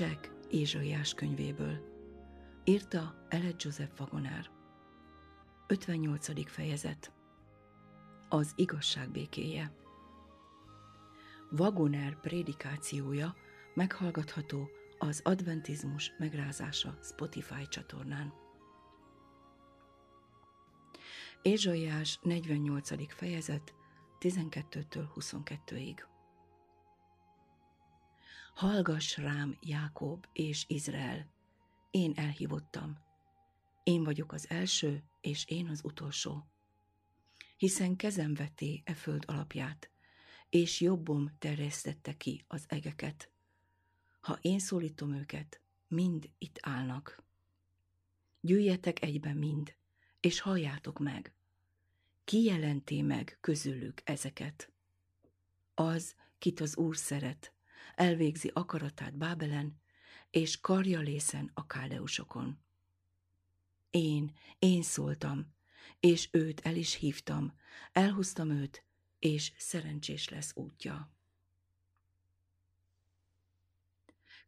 Kincsek Ézsaiás könyvéből. Írta Elet Joseph Vagonár. 58. fejezet. Az igazság békéje. Vagonár prédikációja meghallgatható az Adventizmus megrázása Spotify csatornán. Ézsaiás 48. fejezet 12-től 22-ig. Hallgass rám, Jákob és Izrael, én elhívottam. Én vagyok az első, és én az utolsó. Hiszen kezem veté e föld alapját, és jobbom terjesztette ki az egeket. Ha én szólítom őket, mind itt állnak. Gyűjjetek egyben mind, és halljátok meg. Ki jelenti meg közülük ezeket? Az, kit az Úr szeret, elvégzi akaratát Bábelen, és karja lészen a káldeusokon. Én, én szóltam, és őt el is hívtam, elhoztam őt, és szerencsés lesz útja.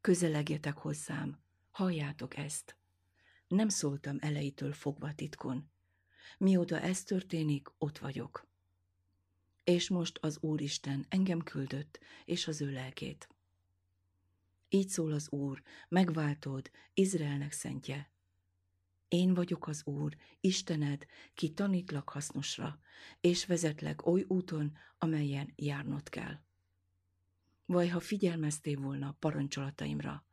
Közelegjetek hozzám, halljátok ezt. Nem szóltam elejétől fogva titkon. Mióta ez történik, ott vagyok és most az Úristen engem küldött, és az ő lelkét. Így szól az Úr, megváltod, Izraelnek szentje. Én vagyok az Úr, Istened, ki tanítlak hasznosra, és vezetlek oly úton, amelyen járnod kell. Vaj, ha figyelmeztél volna parancsolataimra,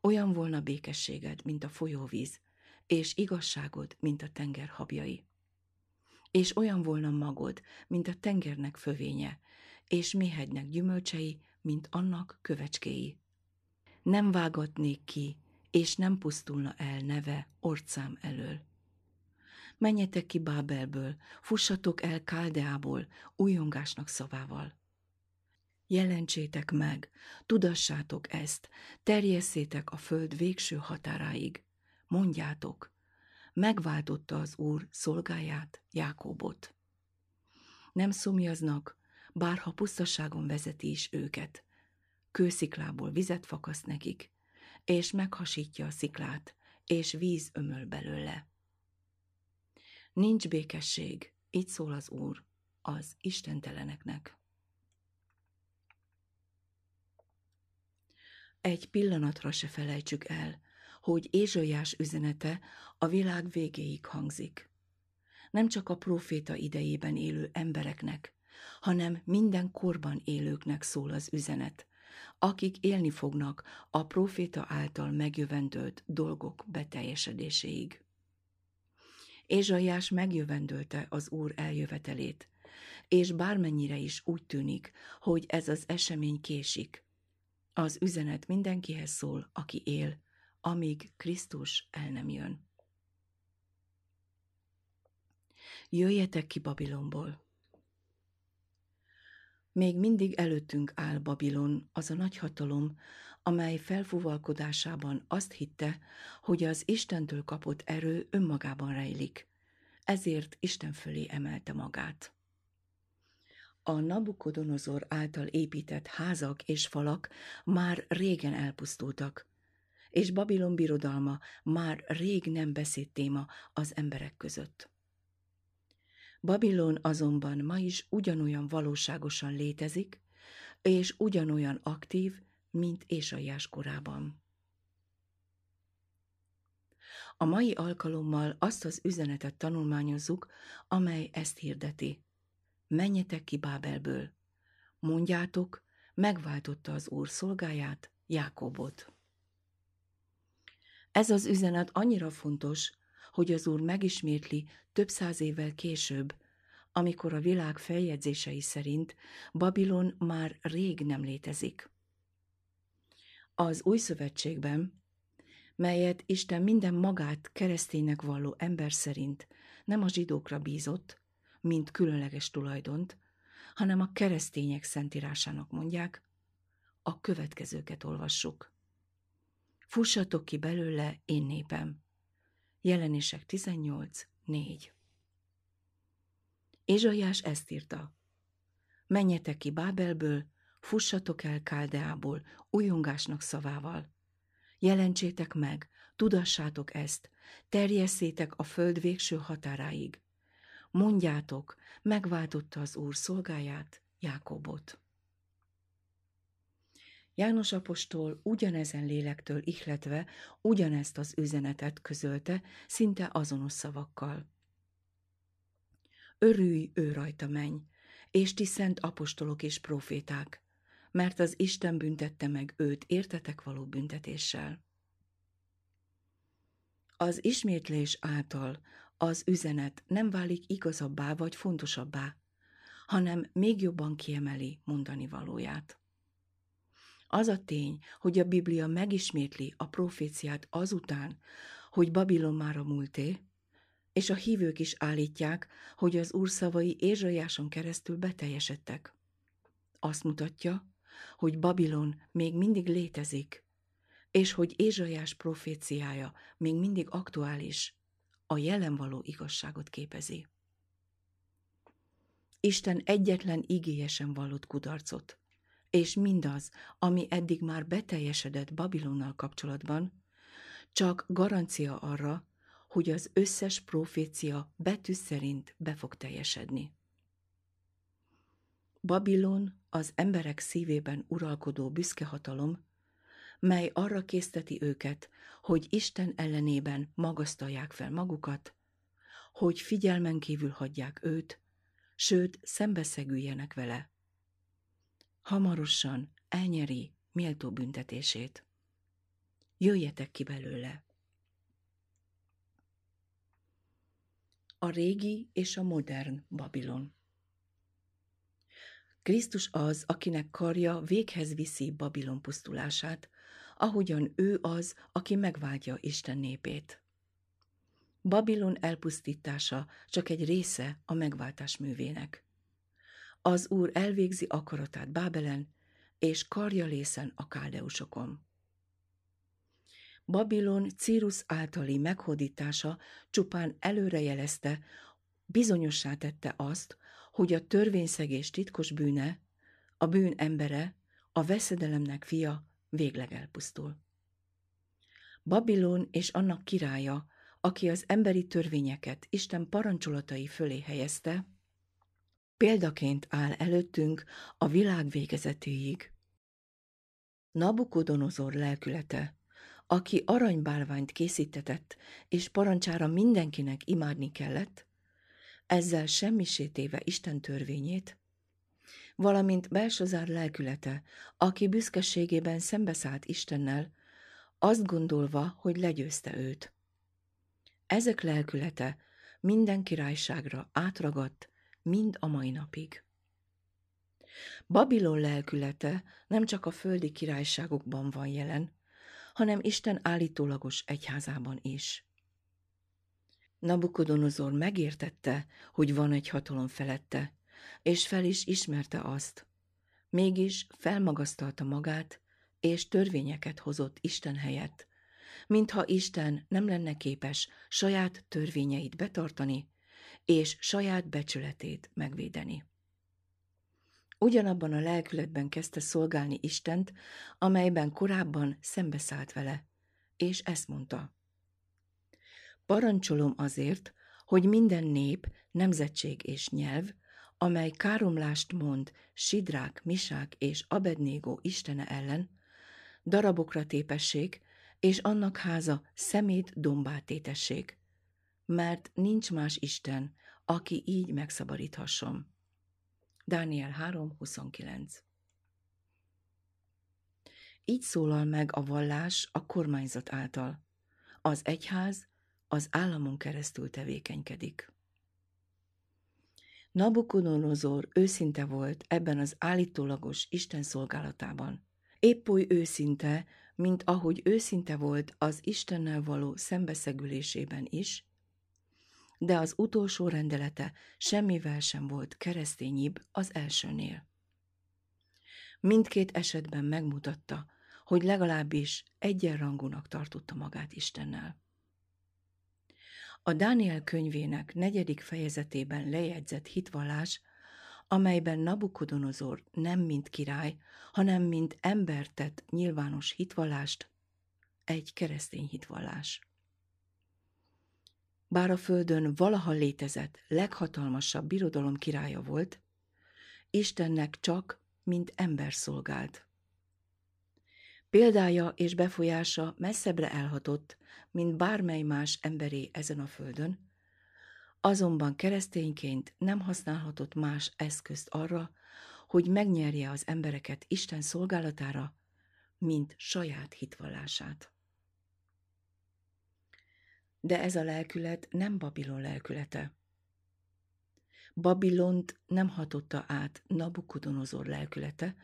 olyan volna békességed, mint a folyóvíz, és igazságod, mint a tenger habjai és olyan volna magod, mint a tengernek fövénye, és méhegynek gyümölcsei, mint annak kövecskéi. Nem vágatnék ki, és nem pusztulna el neve orcám elől. Menjetek ki Bábelből, fussatok el Káldeából, újongásnak szavával. Jelentsétek meg, tudassátok ezt, terjesszétek a föld végső határáig. Mondjátok, megváltotta az Úr szolgáját, Jákobot. Nem szomjaznak, bárha pusztaságon vezeti is őket. Kősziklából vizet fakaszt nekik, és meghasítja a sziklát, és víz ömöl belőle. Nincs békesség, így szól az Úr, az istenteleneknek. Egy pillanatra se felejtsük el, hogy Ézsaiás üzenete a világ végéig hangzik. Nem csak a proféta idejében élő embereknek, hanem minden korban élőknek szól az üzenet, akik élni fognak a proféta által megjövendőlt dolgok beteljesedéséig. Ézsaiás megjövendölte az Úr eljövetelét, és bármennyire is úgy tűnik, hogy ez az esemény késik, az üzenet mindenkihez szól, aki él, amíg Krisztus el nem jön. Jöjjetek ki Babilonból! Még mindig előttünk áll Babilon, az a nagy hatalom, amely felfúvalkodásában azt hitte, hogy az Istentől kapott erő önmagában rejlik, ezért Isten fölé emelte magát. A Nabukodonozor által épített házak és falak már régen elpusztultak, és Babilon birodalma már rég nem beszéd téma az emberek között. Babilon azonban ma is ugyanolyan valóságosan létezik, és ugyanolyan aktív, mint Ésaiás korában. A mai alkalommal azt az üzenetet tanulmányozzuk, amely ezt hirdeti. Menjetek ki Bábelből. Mondjátok, megváltotta az Úr szolgáját, Jákobot. Ez az üzenet annyira fontos, hogy az Úr megismétli több száz évvel később, amikor a világ feljegyzései szerint Babilon már rég nem létezik. Az új szövetségben, melyet Isten minden magát kereszténynek valló ember szerint nem a zsidókra bízott, mint különleges tulajdont, hanem a keresztények szentírásának mondják, a következőket olvassuk. Fussatok ki belőle, én népem. Jelenések 18, 4 Ézsaiás ezt írta. Menjetek ki Bábelből, fussatok el Káldeából, újongásnak szavával. Jelentsétek meg, tudassátok ezt, terjesszétek a föld végső határáig. Mondjátok, megváltotta az Úr szolgáját, Jákobot. János apostol ugyanezen lélektől ihletve ugyanezt az üzenetet közölte, szinte azonos szavakkal. Örülj, ő rajta menj, és ti szent apostolok és proféták, mert az Isten büntette meg őt értetek való büntetéssel. Az ismétlés által az üzenet nem válik igazabbá vagy fontosabbá, hanem még jobban kiemeli mondani valóját. Az a tény, hogy a Biblia megismétli a proféciát azután, hogy Babilon már a múlté, és a hívők is állítják, hogy az úr szavai Ézsaiáson keresztül beteljesedtek. Azt mutatja, hogy Babilon még mindig létezik, és hogy Ézsaiás proféciája még mindig aktuális, a jelen való igazságot képezi. Isten egyetlen igélyesen vallott kudarcot, és mindaz, ami eddig már beteljesedett Babilonnal kapcsolatban, csak garancia arra, hogy az összes profécia betű szerint be fog teljesedni. Babilon az emberek szívében uralkodó büszkehatalom, mely arra készteti őket, hogy Isten ellenében magasztalják fel magukat, hogy figyelmen kívül hagyják őt, sőt, szembeszegüljenek vele. Hamarosan elnyeri méltó büntetését. Jöjjetek ki belőle! A régi és a modern Babilon Krisztus az, akinek karja véghez viszi Babilon pusztulását, ahogyan ő az, aki megváltja Isten népét. Babilon elpusztítása csak egy része a megváltás művének. Az Úr elvégzi akaratát Bábelen, és karja lészen a káldeusokon. Babilon Círus általi meghódítása csupán előrejelezte, bizonyossá tette azt, hogy a törvényszegés titkos bűne, a bűn embere, a veszedelemnek fia végleg elpusztul. Babilon és annak királya, aki az emberi törvényeket Isten parancsolatai fölé helyezte, példaként áll előttünk a világ végezetéig. Nabukodonozor lelkülete, aki aranybálványt készítetett, és parancsára mindenkinek imádni kellett, ezzel semmisétéve Isten törvényét, valamint Belsazár lelkülete, aki büszkeségében szembeszállt Istennel, azt gondolva, hogy legyőzte őt. Ezek lelkülete minden királyságra átragadt, mind a mai napig. Babilon lelkülete nem csak a földi királyságokban van jelen, hanem Isten állítólagos egyházában is. Nabukodonozor megértette, hogy van egy hatalom felette, és fel is ismerte azt. Mégis felmagasztalta magát, és törvényeket hozott Isten helyett, mintha Isten nem lenne képes saját törvényeit betartani, és saját becsületét megvédeni. Ugyanabban a lelkületben kezdte szolgálni Istent, amelyben korábban szembeszállt vele, és ezt mondta. Parancsolom azért, hogy minden nép, nemzetség és nyelv, amely káromlást mond Sidrák, Misák és Abednégó istene ellen, darabokra tépessék, és annak háza szemét dombát tétessék, mert nincs más Isten, aki így megszabadíthasson. Dániel 3.29 Így szólal meg a vallás a kormányzat által. Az egyház az államon keresztül tevékenykedik. Nabukodonozor őszinte volt ebben az állítólagos Isten szolgálatában. Épp oly őszinte, mint ahogy őszinte volt az Istennel való szembeszegülésében is, de az utolsó rendelete semmivel sem volt keresztényibb az elsőnél. Mindkét esetben megmutatta, hogy legalábbis egyenrangúnak tartotta magát Istennel. A Dániel könyvének negyedik fejezetében lejegyzett hitvallás, amelyben Nabukodonozor nem mint király, hanem mint ember tett nyilvános hitvallást, egy keresztény hitvallás. Bár a földön valaha létezett leghatalmasabb birodalom királya volt, Istennek csak, mint ember szolgált. Példája és befolyása messzebbre elhatott, mint bármely más emberé ezen a földön, azonban keresztényként nem használhatott más eszközt arra, hogy megnyerje az embereket Isten szolgálatára, mint saját hitvallását. De ez a lelkület nem Babilon lelkülete. Babilont nem hatotta át Nabukodonozor lelkülete,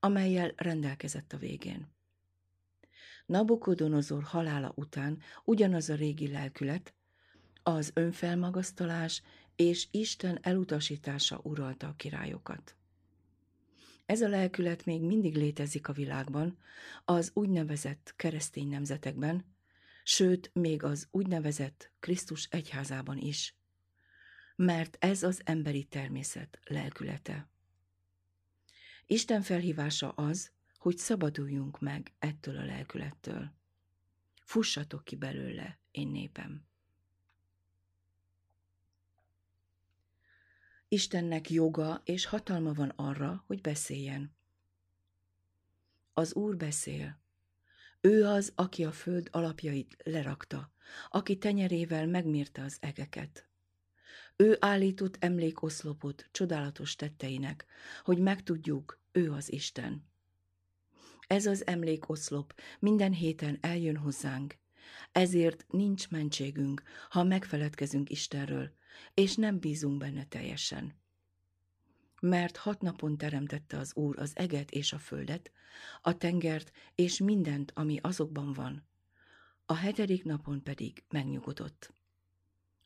amelyel rendelkezett a végén. Nabukodonozor halála után ugyanaz a régi lelkület, az önfelmagasztalás és Isten elutasítása uralta a királyokat. Ez a lelkület még mindig létezik a világban, az úgynevezett keresztény nemzetekben, sőt, még az úgynevezett Krisztus egyházában is, mert ez az emberi természet lelkülete. Isten felhívása az, hogy szabaduljunk meg ettől a lelkülettől. Fussatok ki belőle, én népem. Istennek joga és hatalma van arra, hogy beszéljen. Az Úr beszél. Ő az, aki a föld alapjait lerakta, aki tenyerével megmérte az egeket. Ő állított emlékoszlopot csodálatos tetteinek, hogy megtudjuk, ő az Isten. Ez az emlékoszlop minden héten eljön hozzánk, ezért nincs mentségünk, ha megfeledkezünk Istenről, és nem bízunk benne teljesen. Mert hat napon teremtette az Úr az eget és a földet, a tengert és mindent, ami azokban van. A hetedik napon pedig megnyugodott.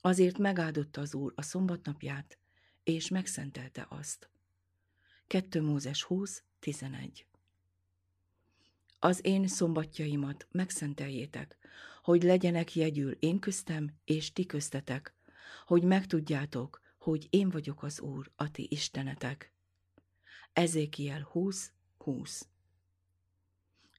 Azért megáldotta az Úr a szombatnapját, és megszentelte azt. 2 Mózes 20, 11 Az én szombatjaimat megszenteljétek, hogy legyenek jegyül én köztem és ti köztetek, hogy megtudjátok, hogy én vagyok az Úr, a ti istenetek. Ezékiel 20, 20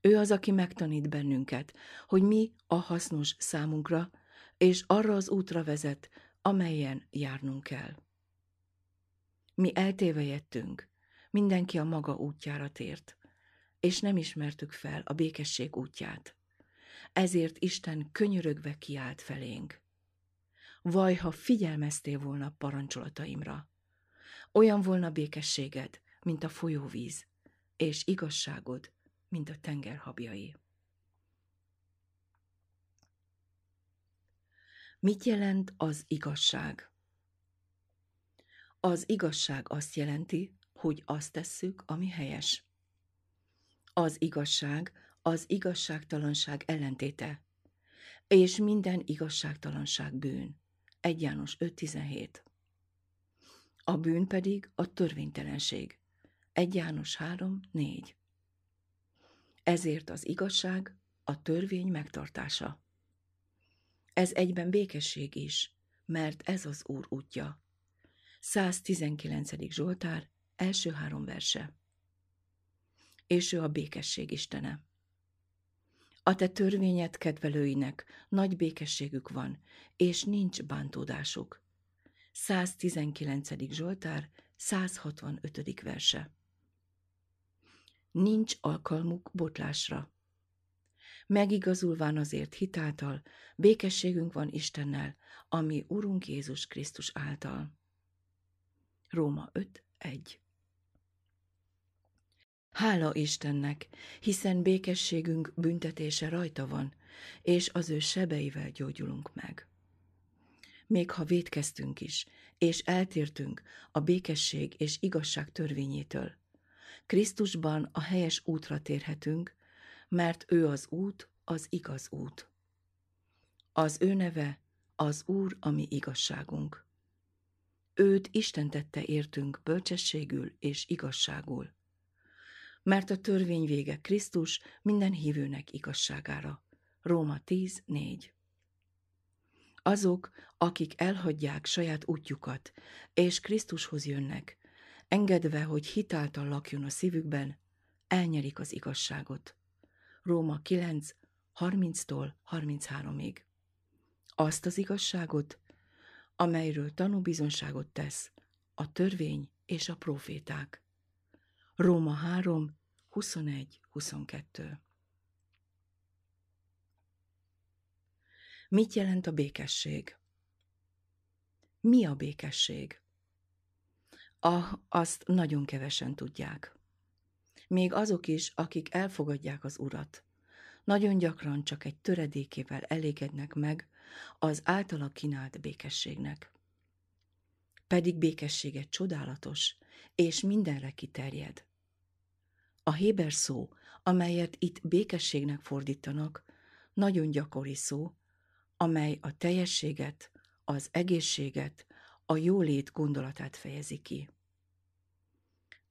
Ő az, aki megtanít bennünket, hogy mi a hasznos számunkra, és arra az útra vezet, amelyen járnunk kell. Mi eltévejettünk, mindenki a maga útjára tért, és nem ismertük fel a békesség útját. Ezért Isten könyörögve kiált felénk. Vaj, ha figyelmeztél volna parancsolataimra. Olyan volna békességed, mint a folyóvíz, és igazságod, mint a tenger habjai. Mit jelent az igazság? Az igazság azt jelenti, hogy azt tesszük, ami helyes. Az igazság az igazságtalanság ellentéte, és minden igazságtalanság bűn. 1 János 5.17 A bűn pedig a törvénytelenség. 1 János 3.4 Ezért az igazság a törvény megtartása. Ez egyben békesség is, mert ez az Úr útja. 119. Zsoltár, első három verse. És ő a békesség istene. A te törvényed kedvelőinek nagy békességük van, és nincs bántódásuk. 119. Zsoltár, 165. verse. Nincs alkalmuk botlásra. Megigazulván azért hitáltal, békességünk van Istennel, ami Urunk Jézus Krisztus által. Róma 5, 1 Hála Istennek, hiszen békességünk büntetése rajta van, és az ő sebeivel gyógyulunk meg. Még ha védkeztünk is, és eltértünk a békesség és igazság törvényétől, Krisztusban a helyes útra térhetünk, mert ő az út, az igaz út. Az ő neve az Úr, ami igazságunk. Őt Isten tette értünk bölcsességül és igazságul mert a törvény vége Krisztus minden hívőnek igazságára. Róma 10.4 Azok, akik elhagyják saját útjukat, és Krisztushoz jönnek, engedve, hogy hitáltal lakjon a szívükben, elnyerik az igazságot. Róma 9, 30-tól 33-ig. Azt az igazságot, amelyről tanúbizonságot tesz a törvény és a proféták. Róma 3, 21-22 Mit jelent a békesség? Mi a békesség? Ah, azt nagyon kevesen tudják. Még azok is, akik elfogadják az Urat, nagyon gyakran csak egy töredékével elégednek meg az általa kínált békességnek. Pedig békessége csodálatos, és mindenre kiterjed. A héber szó, amelyet itt békességnek fordítanak, nagyon gyakori szó, amely a teljességet, az egészséget, a jólét gondolatát fejezi ki.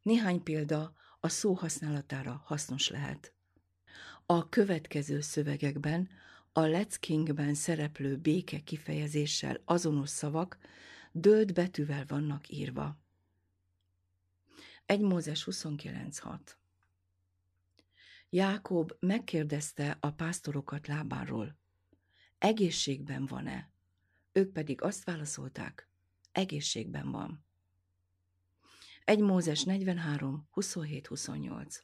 Néhány példa a szó használatára hasznos lehet. A következő szövegekben a Let's Kingben szereplő béke kifejezéssel azonos szavak dölt betűvel vannak írva. 1 Mózes 29.6 Jákob megkérdezte a pásztorokat lábáról, egészségben van-e? Ők pedig azt válaszolták, egészségben van. 1 Mózes 43, 27-28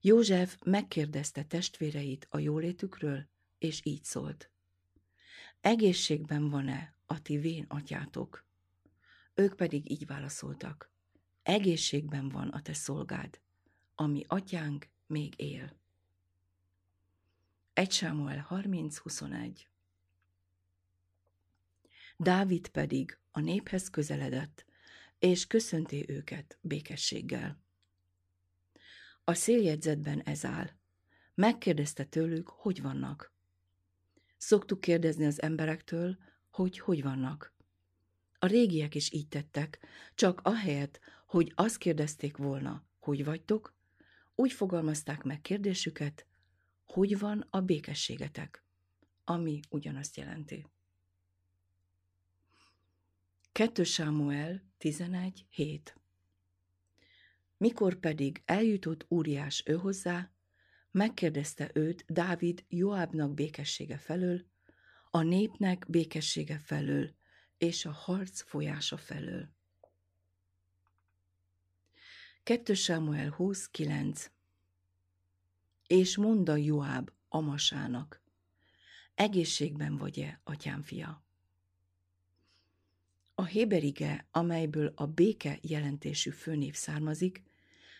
József megkérdezte testvéreit a jólétükről, és így szólt. Egészségben van-e a ti vén atyátok? Ők pedig így válaszoltak. Egészségben van a te szolgád, ami atyánk még él. 1 Sámuel 30-21 Dávid pedig a néphez közeledett, és köszönté őket békességgel. A széljegyzetben ez áll. Megkérdezte tőlük, hogy vannak. Szoktuk kérdezni az emberektől, hogy hogy vannak. A régiek is így tettek, csak ahelyett, hogy azt kérdezték volna, hogy vagytok, úgy fogalmazták meg kérdésüket, hogy van a békességetek, ami ugyanazt jelenti. 2 Sámuel 11.7 Mikor pedig eljutott Úriás ő megkérdezte őt Dávid Joábnak békessége felől, a népnek békessége felől és a harc folyása felől. 2 Sámuel 20.9 És mondta Joáb Amasának, egészségben vagy-e, atyám fia? A héberige, amelyből a béke jelentésű főnév származik,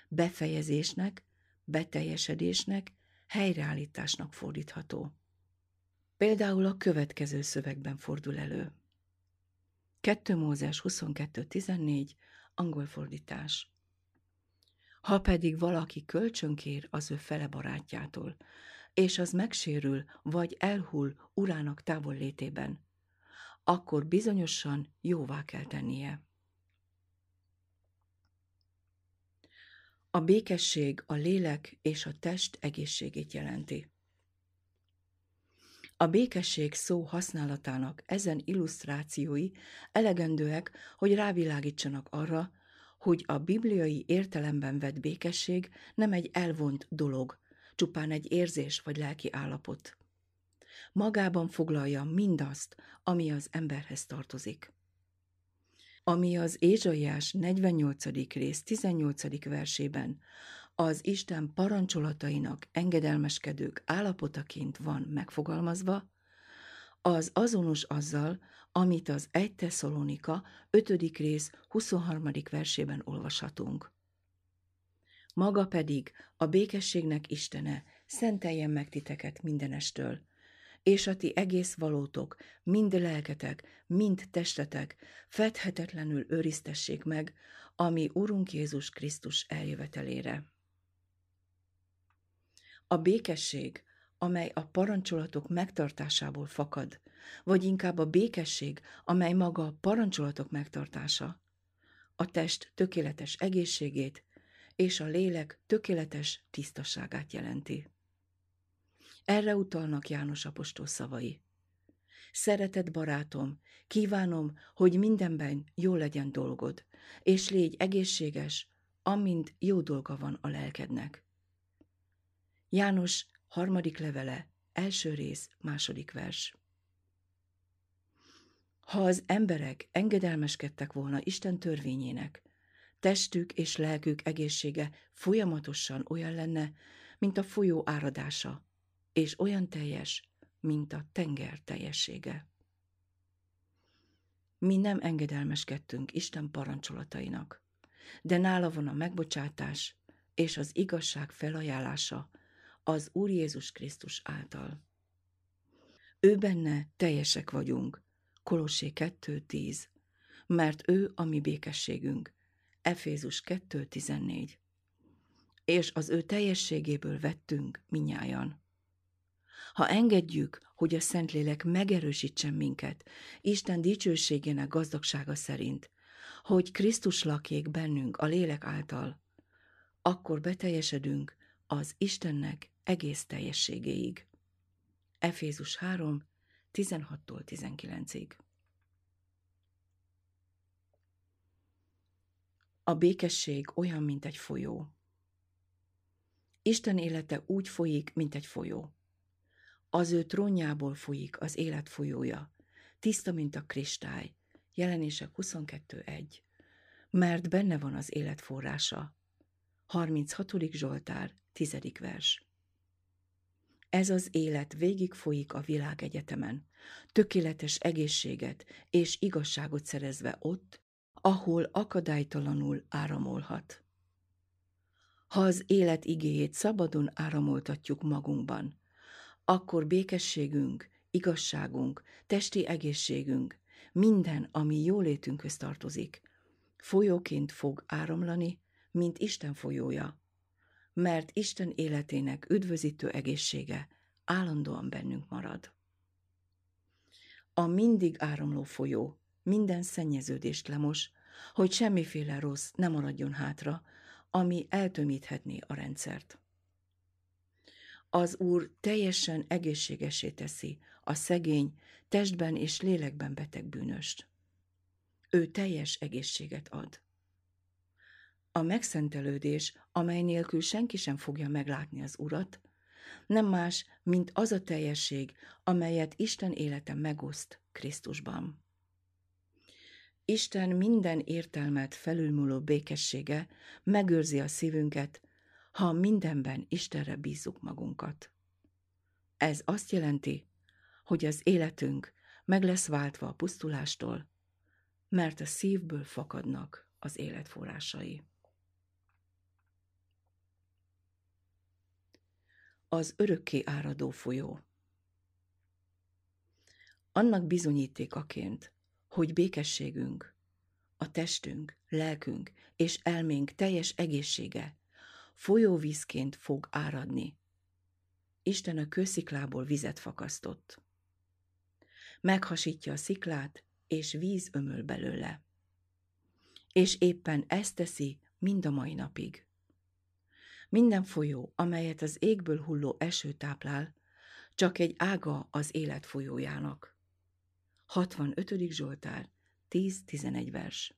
befejezésnek, beteljesedésnek, helyreállításnak fordítható. Például a következő szövegben fordul elő. 2 Mózes 22.14, angol fordítás. Ha pedig valaki kölcsönkér az ő fele barátjától, és az megsérül vagy elhull urának távollétében, akkor bizonyosan jóvá kell tennie. A békesség a lélek és a test egészségét jelenti. A békesség szó használatának ezen illusztrációi elegendőek, hogy rávilágítsanak arra, hogy a bibliai értelemben vett békesség nem egy elvont dolog, csupán egy érzés vagy lelki állapot. Magában foglalja mindazt, ami az emberhez tartozik ami az Ézsaiás 48. rész 18. versében az Isten parancsolatainak engedelmeskedők állapotaként van megfogalmazva, az azonos azzal, amit az 1 Tesszalonika 5. rész 23. versében olvashatunk. Maga pedig a békességnek Istene szenteljen meg titeket mindenestől, és a ti egész valótok, mind lelketek, mind testetek, fedhetetlenül őriztessék meg, ami Urunk Jézus Krisztus eljövetelére. A békesség, amely a parancsolatok megtartásából fakad, vagy inkább a békesség, amely maga a parancsolatok megtartása, a test tökéletes egészségét és a lélek tökéletes tisztaságát jelenti. Erre utalnak János apostol szavai. Szeretett barátom, kívánom, hogy mindenben jó legyen dolgod, és légy egészséges, amint jó dolga van a lelkednek. János harmadik levele, első rész, második vers. Ha az emberek engedelmeskedtek volna Isten törvényének, testük és lelkük egészsége folyamatosan olyan lenne, mint a folyó áradása, és olyan teljes, mint a tenger teljessége. Mi nem engedelmeskedtünk Isten parancsolatainak, de nála van a megbocsátás és az igazság felajánlása az Úr Jézus Krisztus által. Ő benne teljesek vagyunk, Kolossé 2.10, mert ő a mi békességünk, Efézus 2.14. És az ő teljességéből vettünk minnyájan. Ha engedjük, hogy a Szentlélek megerősítsen minket, Isten dicsőségének gazdagsága szerint, hogy Krisztus lakjék bennünk a lélek által, akkor beteljesedünk az Istennek egész teljességéig. Efézus 3, 16-tól 19-ig. A békesség olyan, mint egy folyó. Isten élete úgy folyik, mint egy folyó. Az ő trónjából folyik az élet folyója, tiszta, mint a kristály, jelenések 22.1, mert benne van az élet forrása. 36. Zsoltár, 10. vers. Ez az élet végig folyik a világegyetemen, tökéletes egészséget és igazságot szerezve ott, ahol akadálytalanul áramolhat. Ha az élet igéjét szabadon áramoltatjuk magunkban, akkor békességünk, igazságunk, testi egészségünk, minden, ami jólétünkhöz tartozik, folyóként fog áramlani, mint Isten folyója, mert Isten életének üdvözítő egészsége állandóan bennünk marad. A mindig áramló folyó minden szennyeződést lemos, hogy semmiféle rossz ne maradjon hátra, ami eltömíthetné a rendszert. Az Úr teljesen egészségesé teszi a szegény, testben és lélekben beteg bűnöst. Ő teljes egészséget ad. A megszentelődés, amely nélkül senki sem fogja meglátni az Urat, nem más, mint az a teljesség, amelyet Isten élete megoszt Krisztusban. Isten minden értelmet felülmúló békessége megőrzi a szívünket, ha mindenben Istenre bízzuk magunkat. Ez azt jelenti, hogy az életünk meg lesz váltva a pusztulástól, mert a szívből fakadnak az életforrásai. Az örökké áradó folyó Annak bizonyítékaként, hogy békességünk, a testünk, lelkünk és elménk teljes egészsége folyóvízként fog áradni. Isten a kősziklából vizet fakasztott. Meghasítja a sziklát, és víz ömöl belőle. És éppen ezt teszi mind a mai napig. Minden folyó, amelyet az égből hulló eső táplál, csak egy ága az élet folyójának. 65. Zsoltár, 10-11 vers.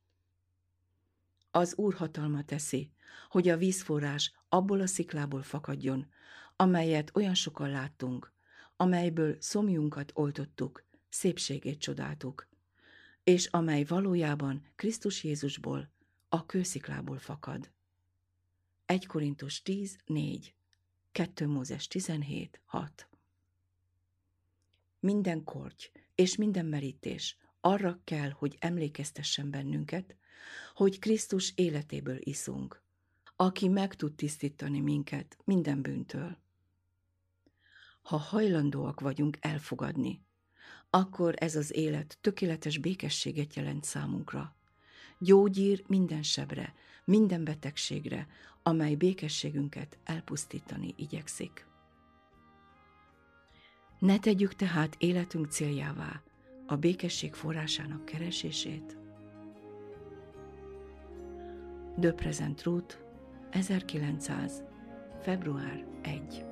Az Úr hatalma teszi, hogy a vízforrás abból a sziklából fakadjon, amelyet olyan sokan láttunk, amelyből szomjunkat oltottuk, szépségét csodáltuk, és amely valójában Krisztus Jézusból, a kősziklából fakad. 1 Korintus 10, 4, 2 Mózes 17, 6 Minden korty és minden merítés arra kell, hogy emlékeztessen bennünket, hogy Krisztus életéből iszunk, aki meg tud tisztítani minket minden bűntől. Ha hajlandóak vagyunk elfogadni, akkor ez az élet tökéletes békességet jelent számunkra. Gyógyír minden sebre, minden betegségre, amely békességünket elpusztítani igyekszik. Ne tegyük tehát életünk céljává a békesség forrásának keresését. The Present Truth, 1900. február 1.